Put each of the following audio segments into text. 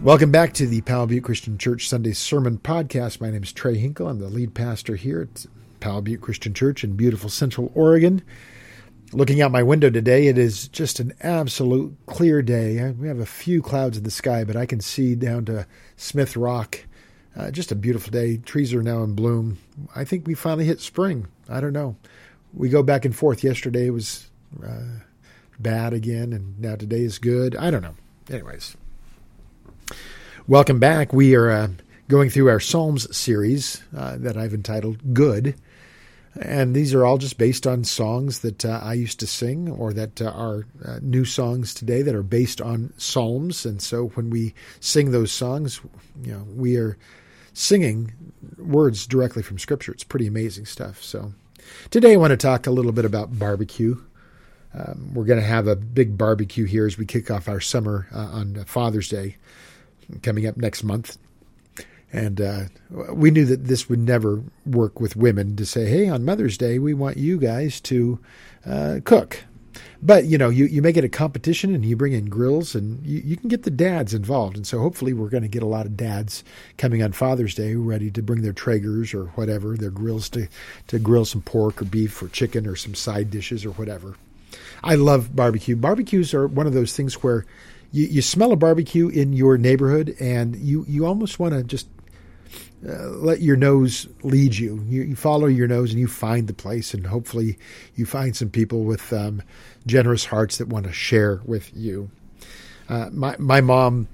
Welcome back to the Powell Butte Christian Church Sunday Sermon Podcast. My name is Trey Hinkle. I'm the lead pastor here at Powell Butte Christian Church in beautiful Central Oregon. Looking out my window today, it is just an absolute clear day. We have a few clouds in the sky, but I can see down to Smith Rock. Uh, just a beautiful day. Trees are now in bloom. I think we finally hit spring. I don't know. We go back and forth. Yesterday was uh, bad again, and now today is good. I don't know. Anyways. Welcome back. We are uh, going through our Psalms series uh, that I've entitled Good. And these are all just based on songs that uh, I used to sing or that uh, are uh, new songs today that are based on Psalms. And so when we sing those songs, you know, we are singing words directly from Scripture. It's pretty amazing stuff. So today I want to talk a little bit about barbecue. Um, we're going to have a big barbecue here as we kick off our summer uh, on Father's Day coming up next month. And uh, we knew that this would never work with women to say, hey, on Mother's Day, we want you guys to uh, cook. But, you know, you, you make it a competition and you bring in grills and you, you can get the dads involved. And so hopefully we're going to get a lot of dads coming on Father's Day ready to bring their Traegers or whatever, their grills to, to grill some pork or beef or chicken or some side dishes or whatever. I love barbecue. Barbecues are one of those things where you, you smell a barbecue in your neighborhood and you, you almost want to just uh, let your nose lead you. you. you. follow your nose and you find the place, and hopefully you find some people with um, generous hearts that want to share with you. Uh, my my mom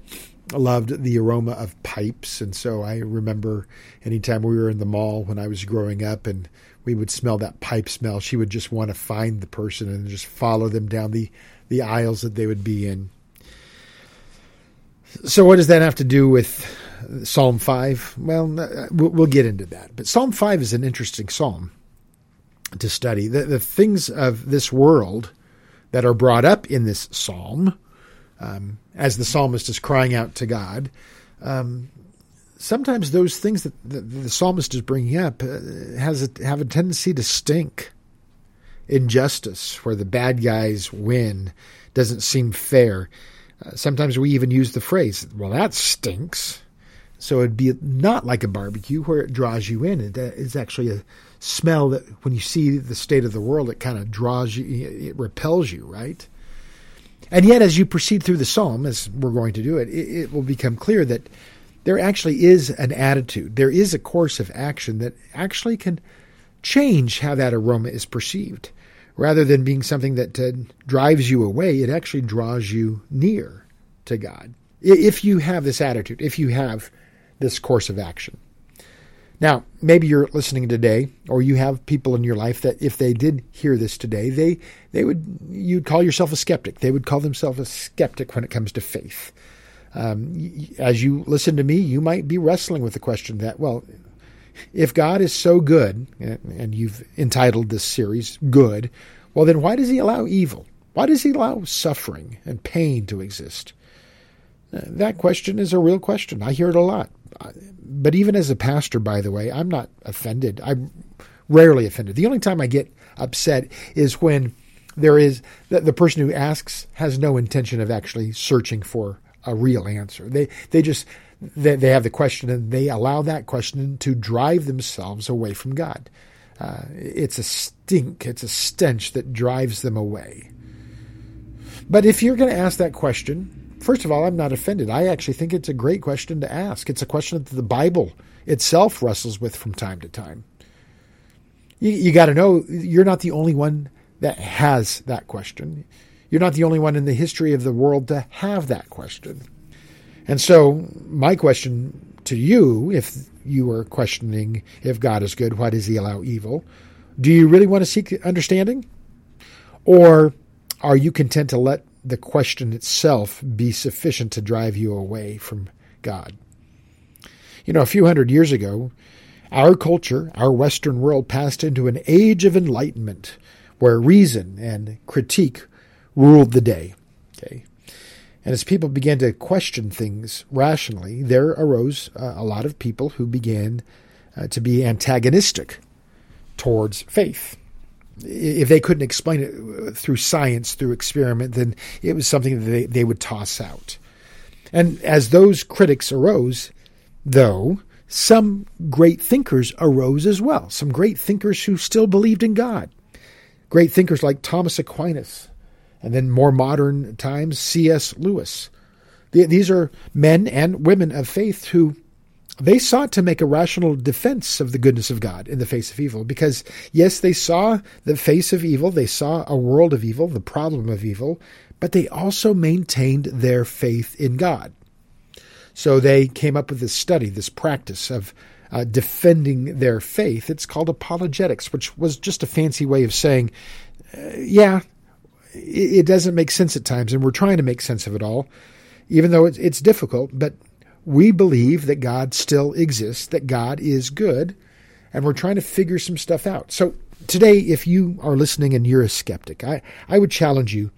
loved the aroma of pipes, and so I remember anytime we were in the mall when I was growing up, and we would smell that pipe smell, she would just want to find the person and just follow them down the the aisles that they would be in. So, what does that have to do with Psalm 5? Well, uh, we'll get into that. But Psalm 5 is an interesting psalm to study. The, the things of this world that are brought up in this psalm, um, as the psalmist is crying out to God, um, sometimes those things that the, the psalmist is bringing up uh, has a, have a tendency to stink. Injustice, where the bad guys win, doesn't seem fair. Sometimes we even use the phrase, well, that stinks. So it'd be not like a barbecue where it draws you in. It is actually a smell that when you see the state of the world, it kind of draws you, it repels you, right? And yet, as you proceed through the psalm, as we're going to do it, it, it will become clear that there actually is an attitude, there is a course of action that actually can change how that aroma is perceived rather than being something that uh, drives you away, it actually draws you near to God. If you have this attitude, if you have this course of action. Now, maybe you're listening today, or you have people in your life that if they did hear this today, they, they would, you'd call yourself a skeptic. They would call themselves a skeptic when it comes to faith. Um, as you listen to me, you might be wrestling with the question that, well, if God is so good, and you've entitled this series Good, well, then why does he allow evil? Why does he allow suffering and pain to exist? Uh, that question is a real question. I hear it a lot. But even as a pastor, by the way, I'm not offended. I'm rarely offended. The only time I get upset is when there is the, person who asks has no intention of actually searching for a real answer. They they just they, they have the question and they allow that question to drive themselves away from God. Uh, it's a stink, it's a stench that drives them away. But if you're going to ask that question, first of all, I'm not offended. I actually think it's a great question to ask. It's a question that the Bible itself wrestles with from time to time. You, you got to know you're not the only one that has that question. You're not the only one in the history of the world to have that question. And so, my question to you, if you are questioning if God is good, why does he allow evil? Do you really want to seek understanding? Or are you content to let the question itself be sufficient to drive you away from God? You know, a few hundred years ago, our culture, our Western world, passed into an age of enlightenment where reason and critique ruled the day. Okay. And as people began to question things rationally, there arose uh, a lot of people who began uh, to be antagonistic towards faith. If they couldn't explain it uh, through science, through experiment, then it was something that they, they would toss out. And as those critics arose, though, some great thinkers arose as well. Some great thinkers who still believed in God. Great thinkers like Thomas Aquinas, and then more modern times, C.S. Lewis. These are men and women of faith who they sought to make a rational defense of the goodness of God in the face of evil because, yes, they saw the face of evil, they saw a world of evil, the problem of evil, but they also maintained their faith in God. So they came up with this study, this practice of uh, defending their faith. It's called apologetics, which was just a fancy way of saying, uh, yeah, it, doesn't make sense at times, and we're trying to make sense of it all, even though it's, it's difficult. But we believe that God still exists, that God is good, and we're trying to figure some stuff out. So today, if you are listening and you're a skeptic, I, I would challenge you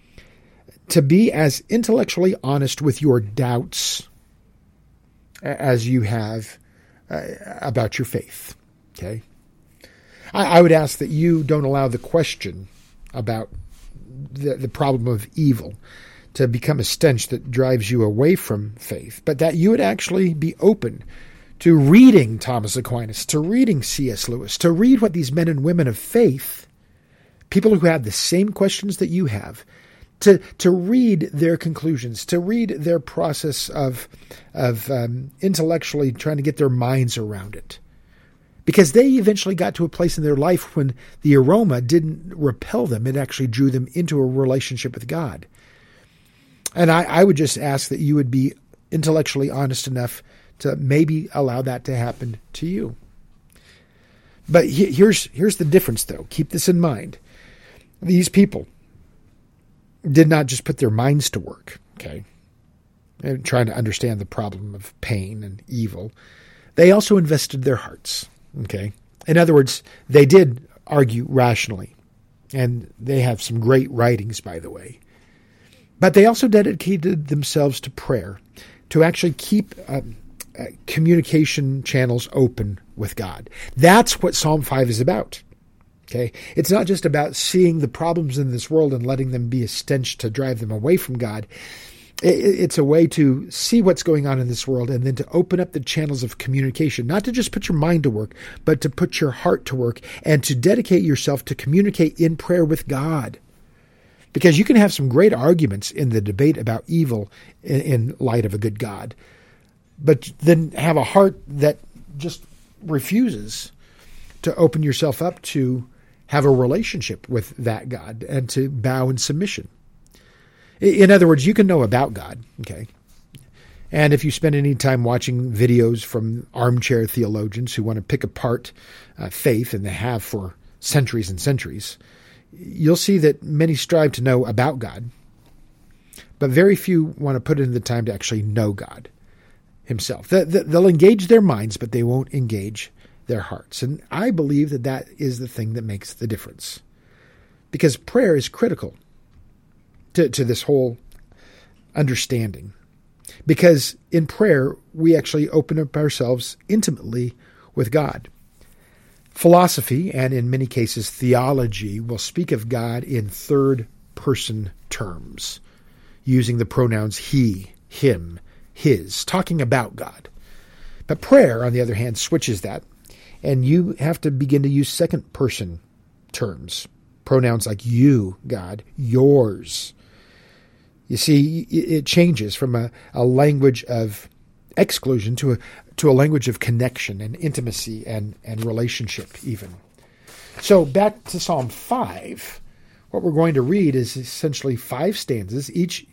to be as intellectually honest with your doubts as you have uh, about your faith. Okay? I, I, would ask that you don't allow the question about the, the problem of evil to become a stench that drives you away from faith, but that you would actually be open to reading Thomas Aquinas, to reading C.S. Lewis, to read what these men and women of faith, people who have the same questions that you have, to to read their conclusions, to read their process of of um, intellectually trying to get their minds around it, because they eventually got to a place in their life when the aroma didn't repel them; it actually drew them into a relationship with God. And I, I would just ask that you would be intellectually honest enough to maybe allow that to happen to you. But he, here's here's the difference, though. Keep this in mind. These people did not just put their minds to work, okay, and trying to understand the problem of pain and evil. They also invested their hearts, okay. In other words, they did argue rationally, and they have some great writings, by the way. But they also dedicated themselves to prayer, to actually keep uh, uh, communication channels open with God. That's what Psalm 5 is about. Okay. It's not just about seeing the problems in this world and letting them be a stench to drive them away from God. It's a way to see what's going on in this world and then to open up the channels of communication, not to just put your mind to work, but to put your heart to work and to dedicate yourself to communicate in prayer with God. Because you can have some great arguments in the debate about evil in, light of a good God, but then have a heart that just refuses to open yourself up to have a relationship with that God and to bow in submission. In other words, you can know about God, okay? And if you spend any time watching videos from armchair theologians who want to pick apart uh, faith, and they have for centuries and centuries, you'll see that many strive to know about God, but very few want to put in the time to actually know God Himself. They'll engage their minds, but they won't engage their hearts. And I believe that that is the thing that makes the difference. Because prayer is critical to, to this whole understanding. Because in prayer, we actually open up ourselves intimately with God. Philosophy, and in many cases theology, will speak of God in third person terms, using the pronouns he, him, his, talking about God. But prayer, on the other hand, switches that and you have to begin to use second person terms, pronouns like you, God, yours. You see, it changes from a, a language of exclusion to a, to a language of connection and intimacy and, and relationship, even. So, back to Psalm 5, what we're going to read is essentially five stanzas, each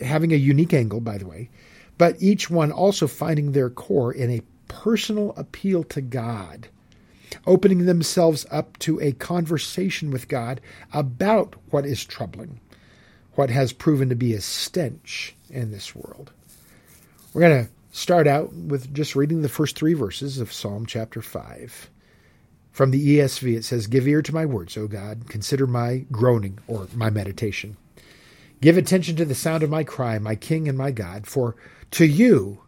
having a unique angle, by the way, but each one also finding their core in a personal appeal to God, opening themselves up to a conversation with God about what is troubling, what has proven to be a stench in this world. We're going to start out with just reading the first three verses of Psalm chapter 5. From the ESV, it says, Give ear to my words, O God. Consider my groaning or my meditation. Give attention to the sound of my cry, my King and my God, for to you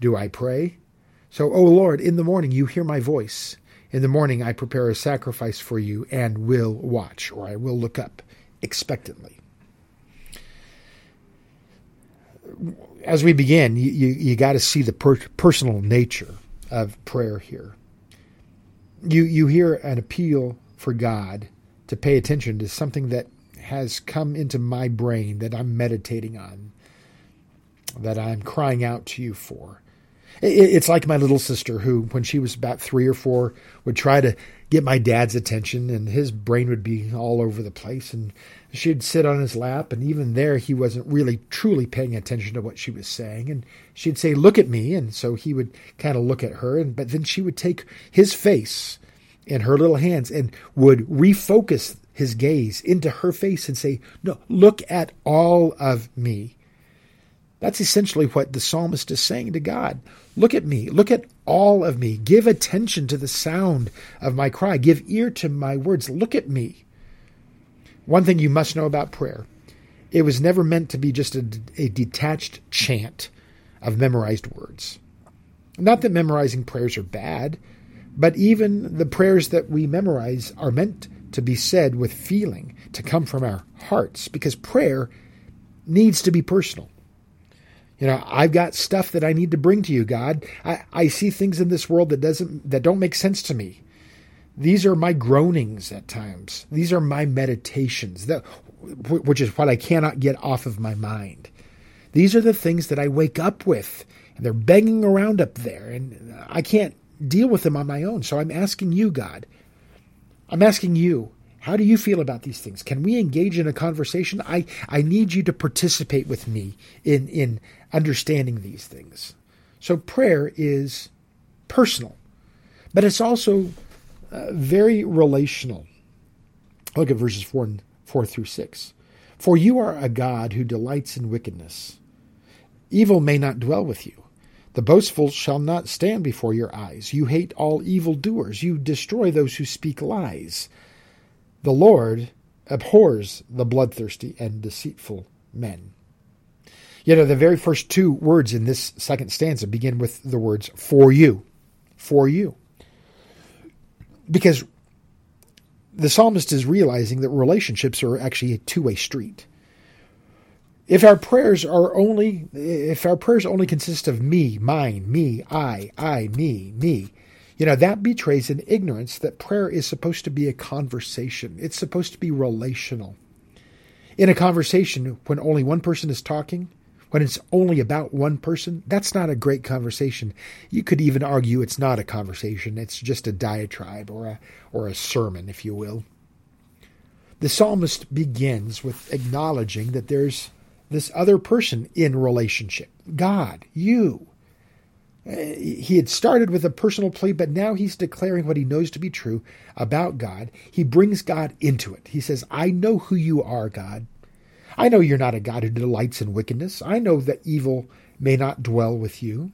do I pray. So, O Lord, in the morning you hear my voice. In the morning I prepare a sacrifice for you and will watch, or I will look up expectantly. As we begin, you, you, you got to see the per- personal nature of prayer here. You, you hear an appeal for God to pay attention to something that has come into my brain that I'm meditating on, that I'm crying out to you for. It's like my little sister who, when she was about three or four, would try to get my dad's attention, and his brain would be all over the place. And she'd sit on his lap, and even there, he wasn't really truly paying attention to what she was saying. And she'd say, "Look at me," and so he would kind of look at her, and but then she would take his face in her little hands and would refocus his gaze into her face and say, "No, look at all of me." That's essentially what the psalmist is saying to God. Look at me. Look at all of me. Give attention to the sound of my cry. Give ear to my words. Look at me. One thing you must know about prayer it was never meant to be just a, a detached chant of memorized words. Not that memorizing prayers are bad, but even the prayers that we memorize are meant to be said with feeling, to come from our hearts, because prayer needs to be personal. You know, I've got stuff that I need to bring to you, God. I, I see things in this world that doesn't that don't make sense to me. These are my groanings at times. These are my meditations, that, which is what I cannot get off of my mind. These are the things that I wake up with, and they're banging around up there, and I can't deal with them on my own. So I'm asking you, God. I'm asking you, how do you feel about these things? Can we engage in a conversation? I, I need you to participate with me in, in understanding these things. So prayer is personal, but it's also uh, very relational. Look at verses 4, and, 4 through 6. For you are a God who delights in wickedness. Evil may not dwell with you. The boastful shall not stand before your eyes. You hate all evildoers. You destroy those who speak lies. The Lord abhors the bloodthirsty and deceitful men. You know, the very first two words in this second stanza begin with the words for you. For you. Because the psalmist is realizing that relationships are actually a two way street. If our prayers are only, if our prayers only consist of me, mine, me, I, I, me, me, you know, that betrays an ignorance that prayer is supposed to be a conversation. It's supposed to be relational. In a conversation, when only one person is talking, when it's only about one person, that's not a great conversation. You could even argue it's not a conversation. It's just a diatribe or a, or a sermon, if you will. The psalmist begins with acknowledging that there's this other person in relationship God, you. Uh, he had started with a personal plea, but now he's declaring what he knows to be true about God. He brings God into it. He says, I know who you are, God. I know you're not a God who delights in wickedness. I know that evil may not dwell with you.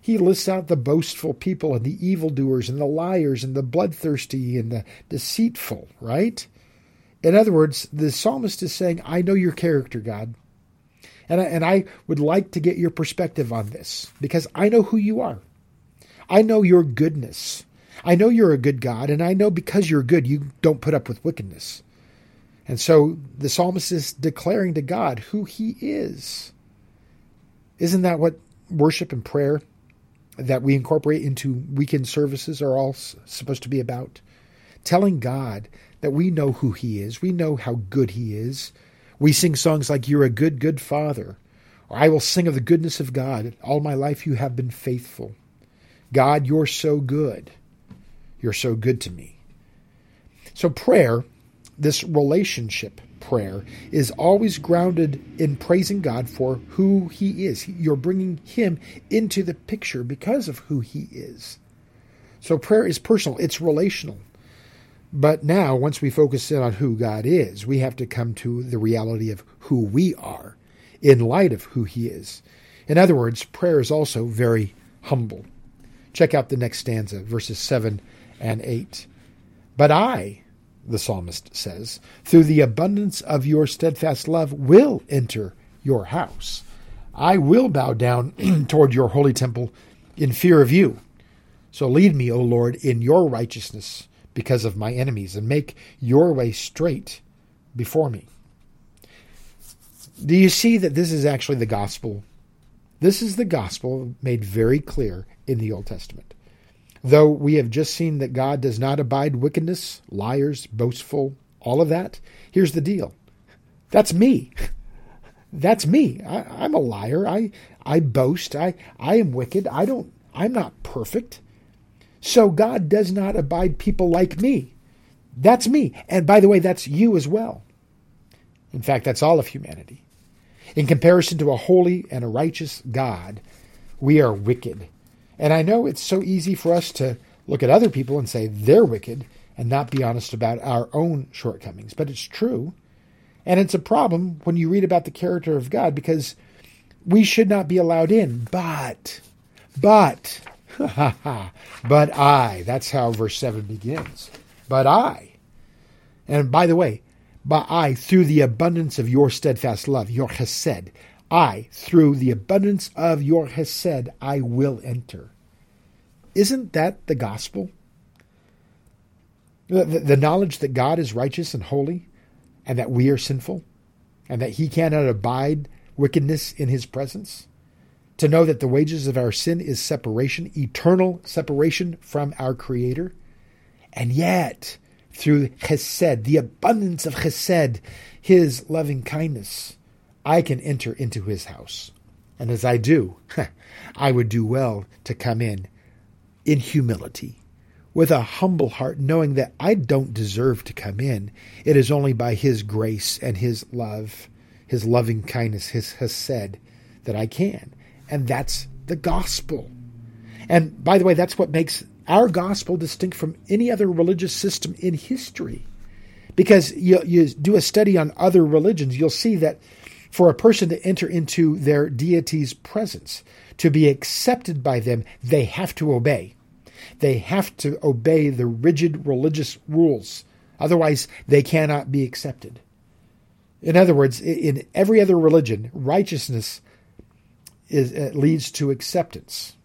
He lists out the boastful people and the evildoers and the liars and the bloodthirsty and the deceitful, right? In other words, the psalmist is saying, I know your character, God. And I, and I would like to get your perspective on this because I know who you are. I know your goodness. I know you're a good God, and I know because you're good, you don't put up with wickedness. And so the psalmist is declaring to God who he is. Isn't that what worship and prayer that we incorporate into weekend services are all supposed to be about? Telling God that we know who he is, we know how good he is, we sing songs like, You're a good, good Father, or I will sing of the goodness of God. All my life you have been faithful. God, you're so good. You're so good to me. So, prayer, this relationship prayer, is always grounded in praising God for who He is. You're bringing Him into the picture because of who He is. So, prayer is personal, it's relational. But now, once we focus in on who God is, we have to come to the reality of who we are in light of who He is. In other words, prayer is also very humble. Check out the next stanza, verses 7 and 8. But I, the psalmist says, through the abundance of your steadfast love, will enter your house. I will bow down toward your holy temple in fear of you. So lead me, O Lord, in your righteousness because of my enemies, and make your way straight before me. Do you see that this is actually the gospel? This is the gospel made very clear in the Old Testament. Though we have just seen that God does not abide wickedness, liars, boastful, all of that, here's the deal. That's me. That's me. I, am a liar. I I boast. I I am wicked. I don't. I'm not perfect. So God does not abide people like me. That's me. And by the way, that's you as well. In fact, that's all of humanity. In comparison to a holy and a righteous God, we are wicked. And I know it's so easy for us to look at other people and say they're wicked and not be honest about our own shortcomings. But it's true. And it's a problem when you read about the character of God because we should not be allowed in. But, but, but I, that's how verse 7 begins. But I, and by the way, but I, through the abundance of your steadfast love, your chesed, I, through the abundance of your chesed, I will enter. Isn't that the gospel? The, the, the knowledge that God is righteous and holy, and that we are sinful, and that He cannot abide wickedness in His presence. To know that the wages of our sin is separation, eternal separation from our Creator. And yet, through chesed, the abundance of chesed, His loving kindness, I can enter into His house. And as I do, I would do well to come in in humility with a humble heart, knowing that I don't deserve to come in. It is only by His grace and His love, His loving kindness, His hesed, that I can. And that's the gospel. And by the way, that's what makes our gospel distinct from any other religious system in history. Because you, you do a study on other religions, you'll see that for a person to enter into their deity's presence, to be accepted by them, they have to obey. They have to obey the rigid religious rules. Otherwise, they cannot be accepted. In other words, in every other religion, righteousness is, uh, leads to acceptance.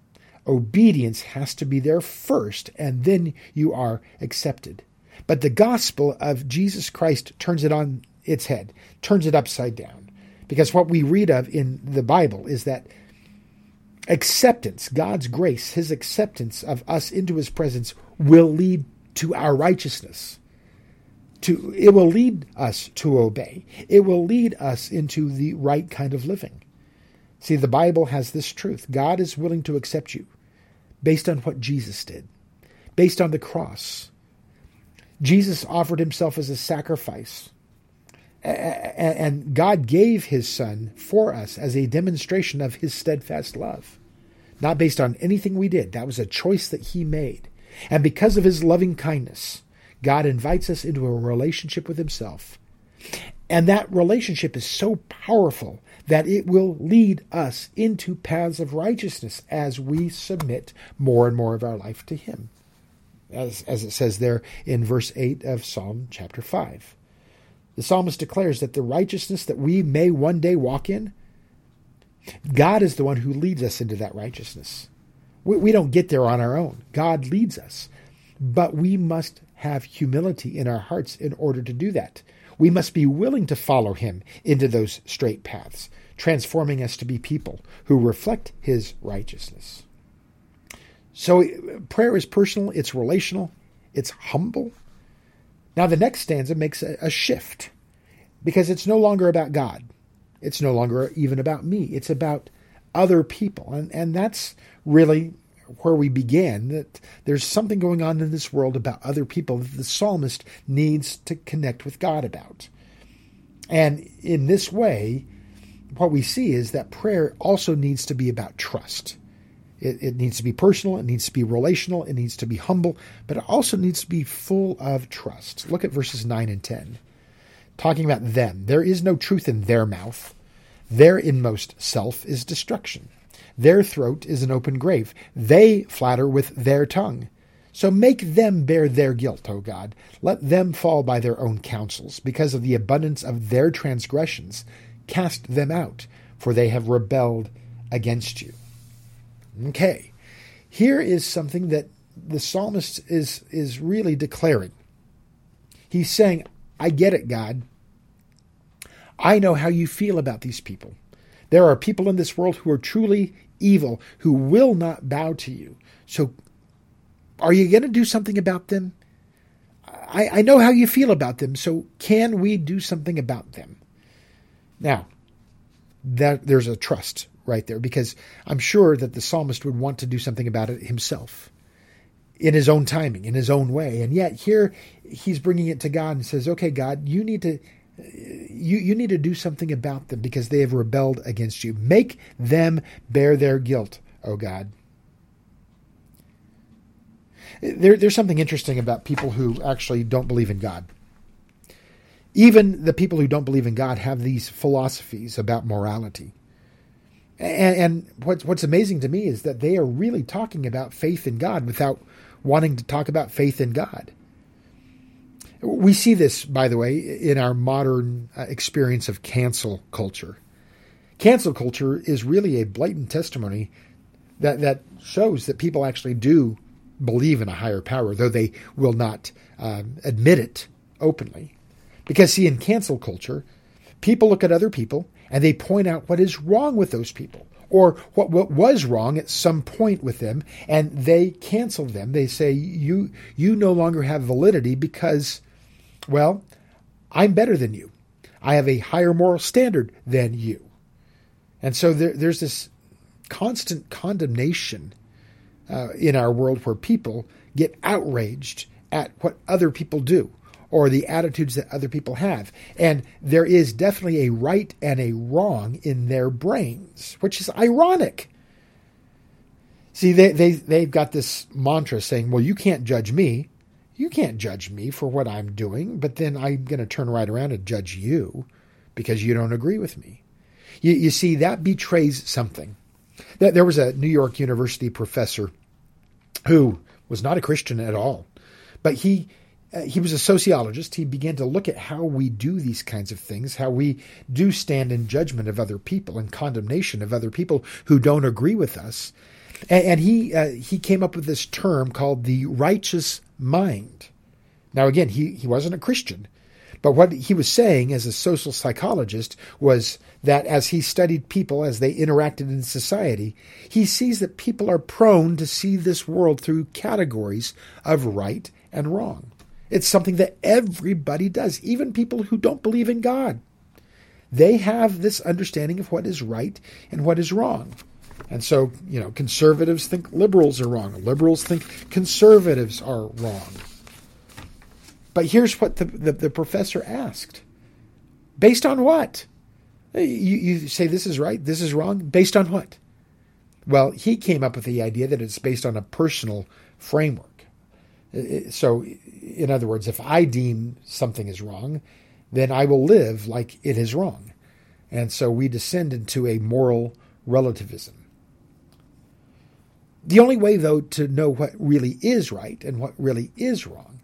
Obedience has to be there first, and then you are accepted. But the gospel of Jesus Christ turns it on its head, turns it upside down. Because what we read of in the Bible is that acceptance, God's grace, his acceptance of us into his presence will lead to our righteousness. To it will lead us to obey. It will lead us into the right kind of living. See, the Bible has this truth. God is willing to accept you based on what Jesus did, based on the cross. Jesus offered himself as a sacrifice. And God gave his son for us as a demonstration of his steadfast love not based on anything we did. That was a choice that He made. And because of His loving kindness, God invites us into a relationship with Himself. And that relationship is so powerful that it will lead us into paths of righteousness as we submit more and more of our life to Him. As, as it says there in verse 8 of Psalm chapter 5. The psalmist declares that the righteousness that we may one day walk in God is the one who leads us into that righteousness. We, we don't get there on our own. God leads us. But we must have humility in our hearts in order to do that. We must be willing to follow Him into those straight paths, transforming us to be people who reflect His righteousness. So, uh, prayer is personal, it's relational, it's humble. Now, the next stanza makes a, a shift because it's no longer about God. It's no longer even about me. It's about other people. And, and that's really where we began that there's something going on in this world about other people that the psalmist needs to connect with God about. And in this way, what we see is that prayer also needs to be about trust. It, it, needs to be personal, it needs to be relational, it needs to be humble, but it also needs to be full of trust. Look at verses 9 and 10 talking about them. There is no truth in their mouth. Their inmost self is destruction. Their throat is an open grave. They flatter with their tongue. So make them bear their guilt, O God. Let them fall by their own counsels. Because of the abundance of their transgressions, cast them out, for they have rebelled against you. Okay, here is something that the psalmist is, is really declaring. He's saying, I get it, God. I know how you feel about these people. There are people in this world who are truly evil, who will not bow to you. So, are you going to do something about them? I, I know how you feel about them, so can we do something about them? Now, that there's a trust right there because I'm sure that the psalmist would want to do something about it himself in his own timing, in his own way. And yet here he's bringing it to God and says, "Okay, God, you need to you you need to do something about them because they have rebelled against you. Make them bear their guilt, oh God." There, there's something interesting about people who actually don't believe in God. Even the people who don't believe in God have these philosophies about morality. And, and what's what's amazing to me is that they are really talking about faith in God without wanting to talk about faith in God. We see this, by the way, in our modern uh, experience of cancel culture. Cancel culture is really a blatant testimony that, that shows that people actually do believe in a higher power, though they will not um, admit it openly. Because, see, in cancel culture, people look at other people and they point out what is wrong with those people or what, what was wrong at some point with them, and they cancel them. They say, you, you no longer have validity because, well, I'm better than you. I have a higher moral standard than you. And so there, there's this constant condemnation uh, in our world where people get outraged at what other people do or the attitudes that other people have. And there is definitely a right and a wrong in their brains, which is ironic. See, they, they, they've got this mantra saying, well, you can't judge me. You can't judge me for what I'm doing, but then I'm going to turn right around and judge you because you don't agree with me. You, you see, that betrays something. There was a New York University professor who was not a Christian at all, but he uh, he was a sociologist. He began to look at how we do these kinds of things, how we do stand in judgment of other people and condemnation of other people who don't agree with us. And, and he uh, he came up with this term called the righteous mind. Now, again, he, he wasn't a Christian, but what he was saying as a social psychologist was that as he studied people as they interacted in society, he sees that people are prone to see this world through categories of right and wrong. It's something that everybody does, even people who don't believe in God. They have this understanding of what is right and what is wrong. And so, you know, conservatives think liberals are wrong. Liberals think conservatives are wrong. But here's what the, the, the professor asked Based on what? You, you say this is right, this is wrong. Based on what? Well, he came up with the idea that it's based on a personal framework. So, in other words, if I deem something is wrong, then I will live like it is wrong. And so we descend into a moral relativism. The only way, though, to know what really is right and what really is wrong,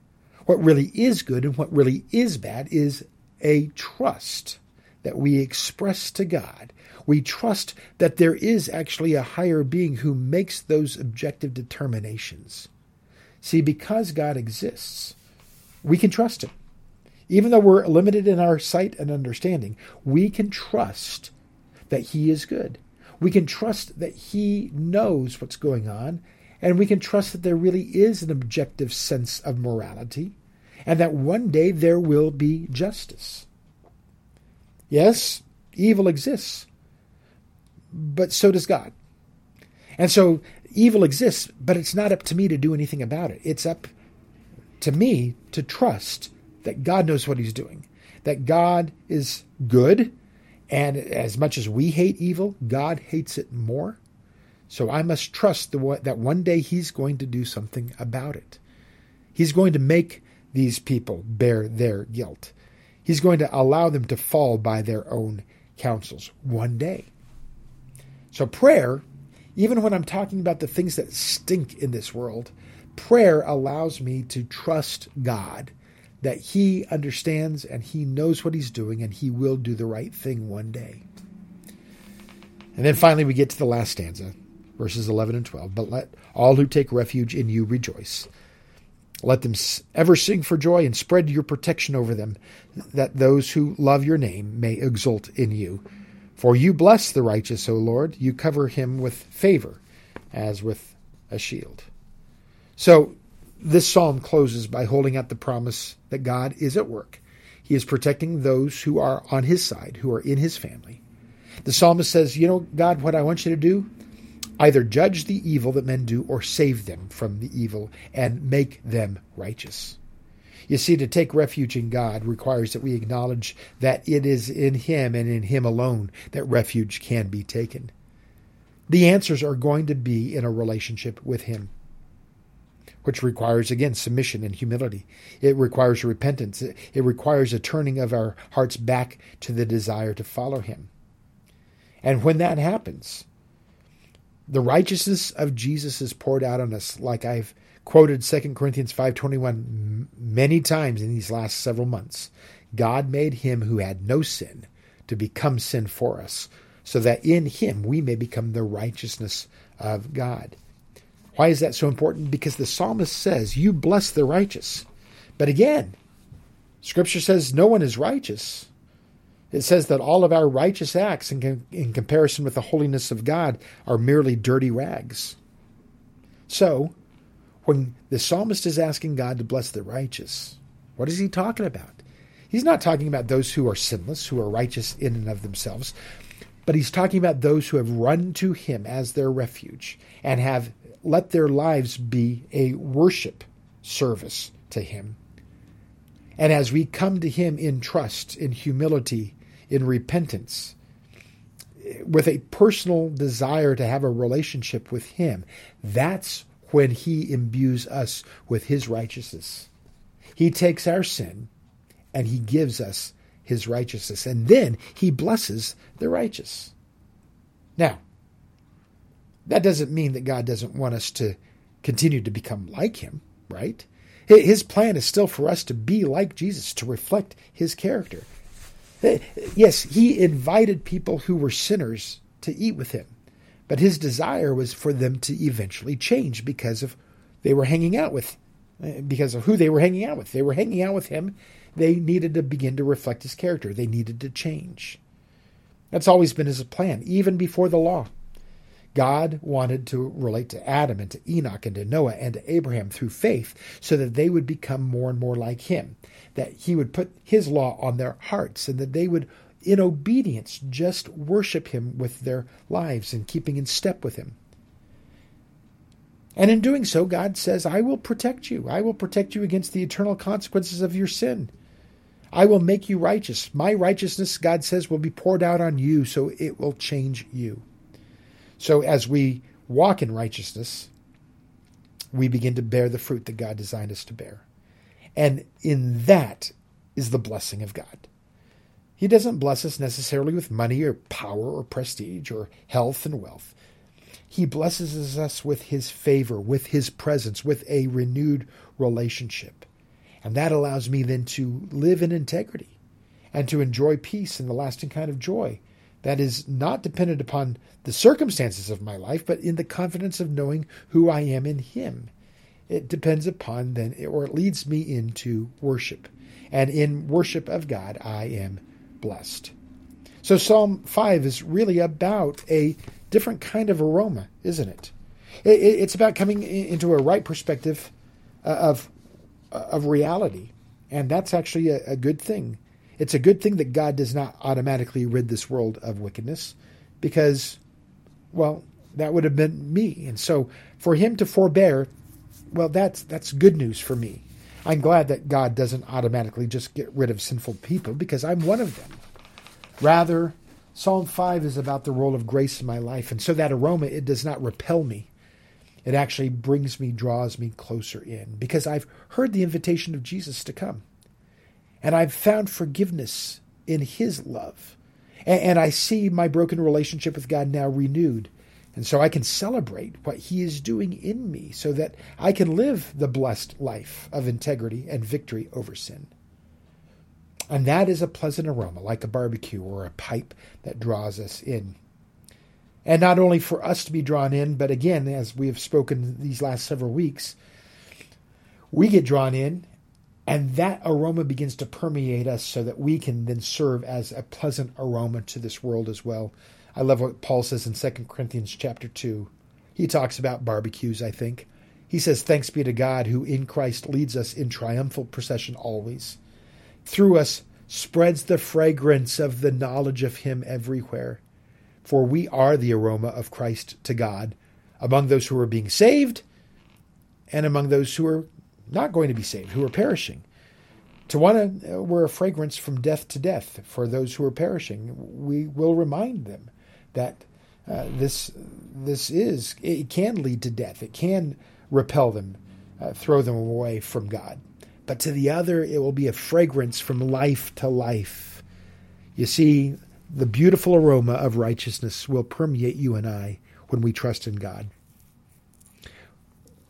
what really is good and what really is bad, is a trust that we express to God. We trust that there is actually a higher being who makes those objective determinations. See, because God exists, we can trust Him. Even though we're limited in our sight and understanding, we can trust that He is good. We can trust that He knows what's going on, and we can trust that there really is an objective sense of morality, and that one day there will be justice. Yes, evil exists, but so does God. And so evil exists, but it's not up to me to do anything about it. It's up to me to trust that God knows what he's doing, that God is good, and as much as we hate evil, God hates it more. So I must trust the, that one day he's going to do something about it. He's going to make these people bear their guilt. He's going to allow them to fall by their own counsels one day. So prayer even when I'm talking about the things that stink in this world, prayer allows me to trust God that He understands and He knows what He's doing and He will do the right thing one day. And then finally, we get to the last stanza, verses 11 and 12. But let all who take refuge in you rejoice. Let them ever sing for joy and spread your protection over them, that those who love your name may exult in you. For you bless the righteous, O Lord. You cover him with favor, as with a shield. So, this psalm closes by holding out the promise that God is at work. He is protecting those who are on his side, who are in his family. The psalmist says, You know, God, what I want you to do either judge the evil that men do or save them from the evil and make them righteous. You see, to take refuge in God requires that we acknowledge that it is in Him and in Him alone that refuge can be taken. The answers are going to be in a relationship with Him, which requires, again, submission and humility. It requires repentance. It requires a turning of our hearts back to the desire to follow Him. And when that happens, the righteousness of Jesus is poured out on us, like I've quoted 2 Corinthians 5:21 many times in these last several months. God made him who had no sin to become sin for us, so that in him we may become the righteousness of God. Why is that so important? Because the psalmist says, You bless the righteous. But again, scripture says no one is righteous. It says that all of our righteous acts, in, in comparison with the holiness of God, are merely dirty rags. So, when the psalmist is asking God to bless the righteous, what is he talking about? He's not talking about those who are sinless, who are righteous in and of themselves, but he's talking about those who have run to him as their refuge and have let their lives be a worship service to him. And as we come to him in trust, in humility, in repentance, with a personal desire to have a relationship with Him, that's when He imbues us with His righteousness. He takes our sin and He gives us His righteousness, and then He blesses the righteous. Now, that doesn't mean that God doesn't want us to continue to become like Him, right? His plan is still for us to be like Jesus, to reflect His character. Yes, he invited people who were sinners to eat with him, but his desire was for them to eventually change because of they were hanging out with because of who they were hanging out with. They were hanging out with him. They needed to begin to reflect his character. They needed to change. That's always been his plan, even before the law. God wanted to relate to Adam and to Enoch and to Noah and to Abraham through faith so that they would become more and more like him, that he would put his law on their hearts and that they would, in obedience, just worship him with their lives and keeping in step with him. And in doing so, God says, I will protect you. I will protect you against the eternal consequences of your sin. I will make you righteous. My righteousness, God says, will be poured out on you, so it will change you. So as we walk in righteousness, we begin to bear the fruit that God designed us to bear. And in that is the blessing of God. He doesn't bless us necessarily with money or power or prestige or health and wealth. He blesses us with His favor, with His presence, with a renewed relationship. And that allows me then to live in integrity and to enjoy peace and the lasting kind of joy that is not dependent upon the circumstances of my life, but in the confidence of knowing who I am in Him. It depends upon then, or it leads me into worship. And in worship of God, I am blessed. So Psalm 5 is really about a different kind of aroma, isn't it? It's about coming into a right perspective uh, of, uh, of reality. And that's actually a, a good thing. It's a good thing that God does not automatically rid this world of wickedness because, well, that would have been me. And so for him to forbear, well, that's, that's good news for me. I'm glad that God doesn't automatically just get rid of sinful people because I'm one of them. Rather, Psalm 5 is about the role of grace in my life. And so that aroma, it does not repel me. It actually brings me, draws me closer in because I've heard the invitation of Jesus to come. And I've found forgiveness in His love. And, I see my broken relationship with God now renewed. And so I can celebrate what He is doing in me so that I can live the blessed life of integrity and victory over sin. And that is a pleasant aroma, like a barbecue or a pipe that draws us in. And not only for us to be drawn in, but again, as we have spoken these last several weeks, we get drawn in, and that aroma begins to permeate us so that we can then serve as a pleasant aroma to this world as well. I love what Paul says in 2 Corinthians chapter 2. He talks about barbecues, I think. He says, Thanks be to God who in Christ leads us in triumphal procession always. Through us spreads the fragrance of the knowledge of Him everywhere. For we are the aroma of Christ to God among those who are being saved and among those who are not going to be saved, who are perishing. To one, uh, we're a fragrance from death to death for those who are perishing. We will remind them that uh, this this is it can lead to death. It can repel them, uh, throw them away from God. But to the other, it will be a fragrance from life to life. You see, the beautiful aroma of righteousness will permeate you and I when we trust in God.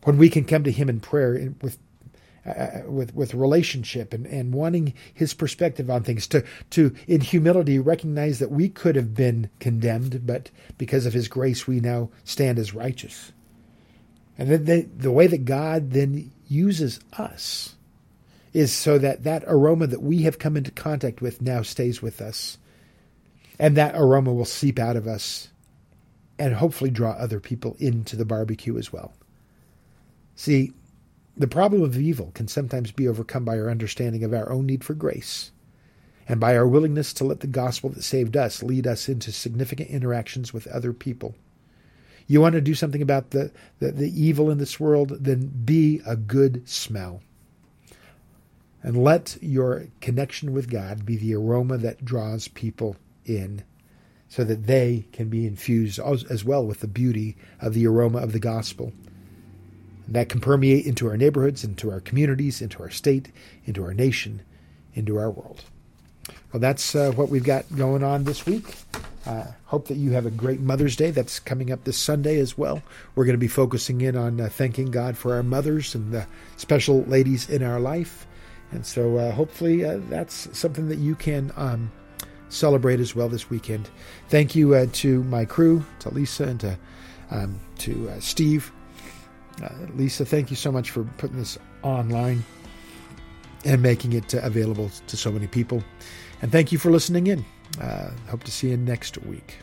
When we can come to Him in prayer with uh, with with relationship and, and wanting his perspective on things. To to in humility recognize that we could have been condemned but because of his grace we now stand as righteous. And then the, the way that God then uses us is so that that aroma that we have come into contact with now stays with us. And that aroma will seep out of us and hopefully draw other people into the barbecue as well. See the problem of evil can sometimes be overcome by our understanding of our own need for grace and by our willingness to let the gospel that saved us lead us into significant interactions with other people. You want to do something about the, the, the evil in this world? Then be a good smell. And let your connection with God be the aroma that draws people in so that they can be infused as well with the beauty of the aroma of the gospel that can permeate into our neighborhoods, into our communities, into our state, into our nation, into our world. Well, that's uh, what we've got going on this week. Uh, hope that you have a great Mother's Day. That's coming up this Sunday as well. We're going to be focusing in on uh, thanking God for our mothers and the special ladies in our life. And so uh, hopefully uh, that's something that you can um, celebrate as well this weekend. Thank you uh, to my crew, to Lisa and to, um, to uh, Steve uh, Lisa, thank you so much for putting this online and making it uh, available to so many people. And thank you for listening in. Uh, hope to see you next week.